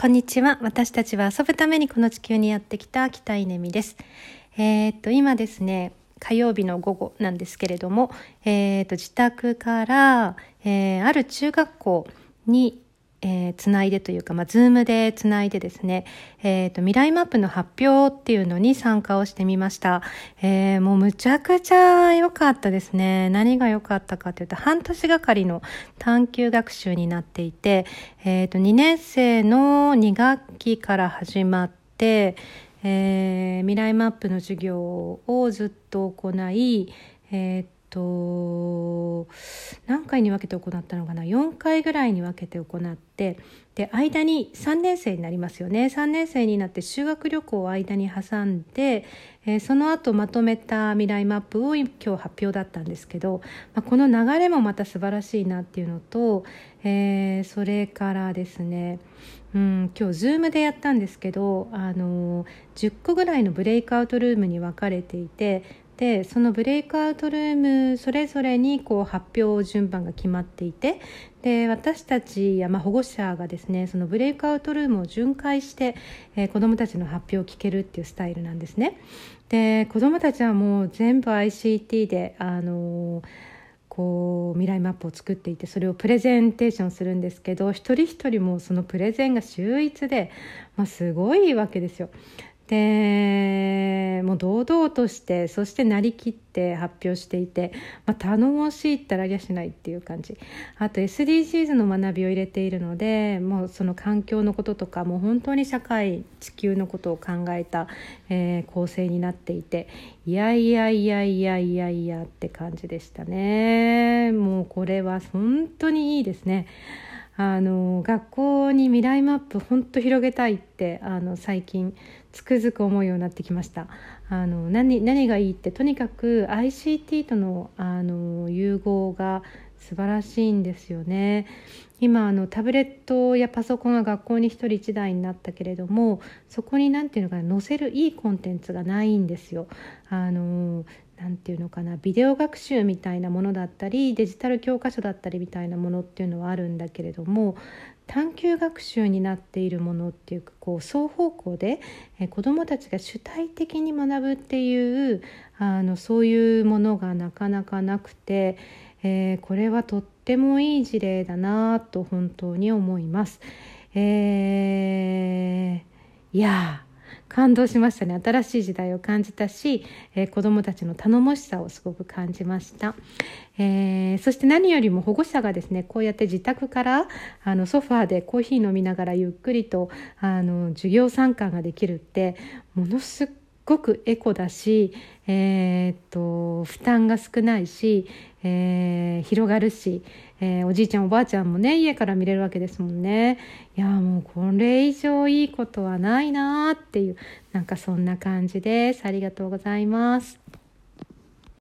こんにちは。私たちは遊ぶためにこの地球にやってきた北稲美です。えー、っと、今ですね、火曜日の午後なんですけれども、えー、っと、自宅から、えー、ある中学校にえー、つないでというか、まあ、ズームでつないでですね、えっ、ー、と、未来マップの発表っていうのに参加をしてみました。えー、もうむちゃくちゃ良かったですね。何が良かったかというと、半年がかりの探究学習になっていて、えっ、と、2年生の2学期から始まって、えー、未来マップの授業をずっと行い、えっ、とと何回に分けて行ったのかな？4回ぐらいに分けて行ってで間に3年生になりますよね。3年生になって修学旅行を間に挟んで、えー、その後まとめた未来マップを今日発表だったんですけど、まあ、この流れもまた素晴らしいなっていうのと、えー、それからですねうん、今日 Zoom でやったんですけど、あの10個ぐらいのブレイクアウトルームに分かれていてでそのブレイクアウトルームそれぞれにこう発表順番が決まっていてで私たちや、まあ、保護者がですねそのブレイクアウトルームを巡回して、えー、子どもたちの発表を聞けるっていうスタイルなんですね。で子どもたちはもう全部 ICT であのーこう未来マップを作っていてそれをプレゼンテーションするんですけど一人一人もそのプレゼンが秀逸で、まあ、すごいわけですよ。で堂々としてそしてなりきって発表していて、まあ、頼もしいったらぎゃしないっていう感じあと SDGs の学びを入れているのでもうその環境のこととかもう本当に社会地球のことを考えた、えー、構成になっていていやいやいやいやいやいやって感じでしたねもうこれは本当にいいですね。あの学校に未来マップ本当広げたいってあの最近つくづく思うようになってきました。あの何何がいいってとにかく ICT とのあの融合が素晴らしいんですよね。今あのタブレットやパソコンが学校に1人1台になったけれどもそこに何ていうのかな載せるいいコンテンツがないんですよ。あの何て言うのかなビデオ学習みたいなものだったりデジタル教科書だったりみたいなものっていうのはあるんだけれども探究学習になっているものっていうかこう双方向で、え子どもたちが主体的に学ぶっていうあのそういうものがなかなかなくて、えー、これはとってもいい事例だなと本当に思います。えー、いや感動しましたね。新しい時代を感じたし、えー、子どもたちの頼もしさをすごく感じました、えー、そして何よりも保護者がですねこうやって自宅からあのソファーでコーヒー飲みながらゆっくりとあの授業参観ができるってものすごくエコだし、えー、っと負担が少ないし、えー、広がるし、えー、おじいちゃんおばあちゃんもね家から見れるわけですもんね。いやもうこれ以上いいことはないなっていうなんかそんな感じです。ありがとうございます。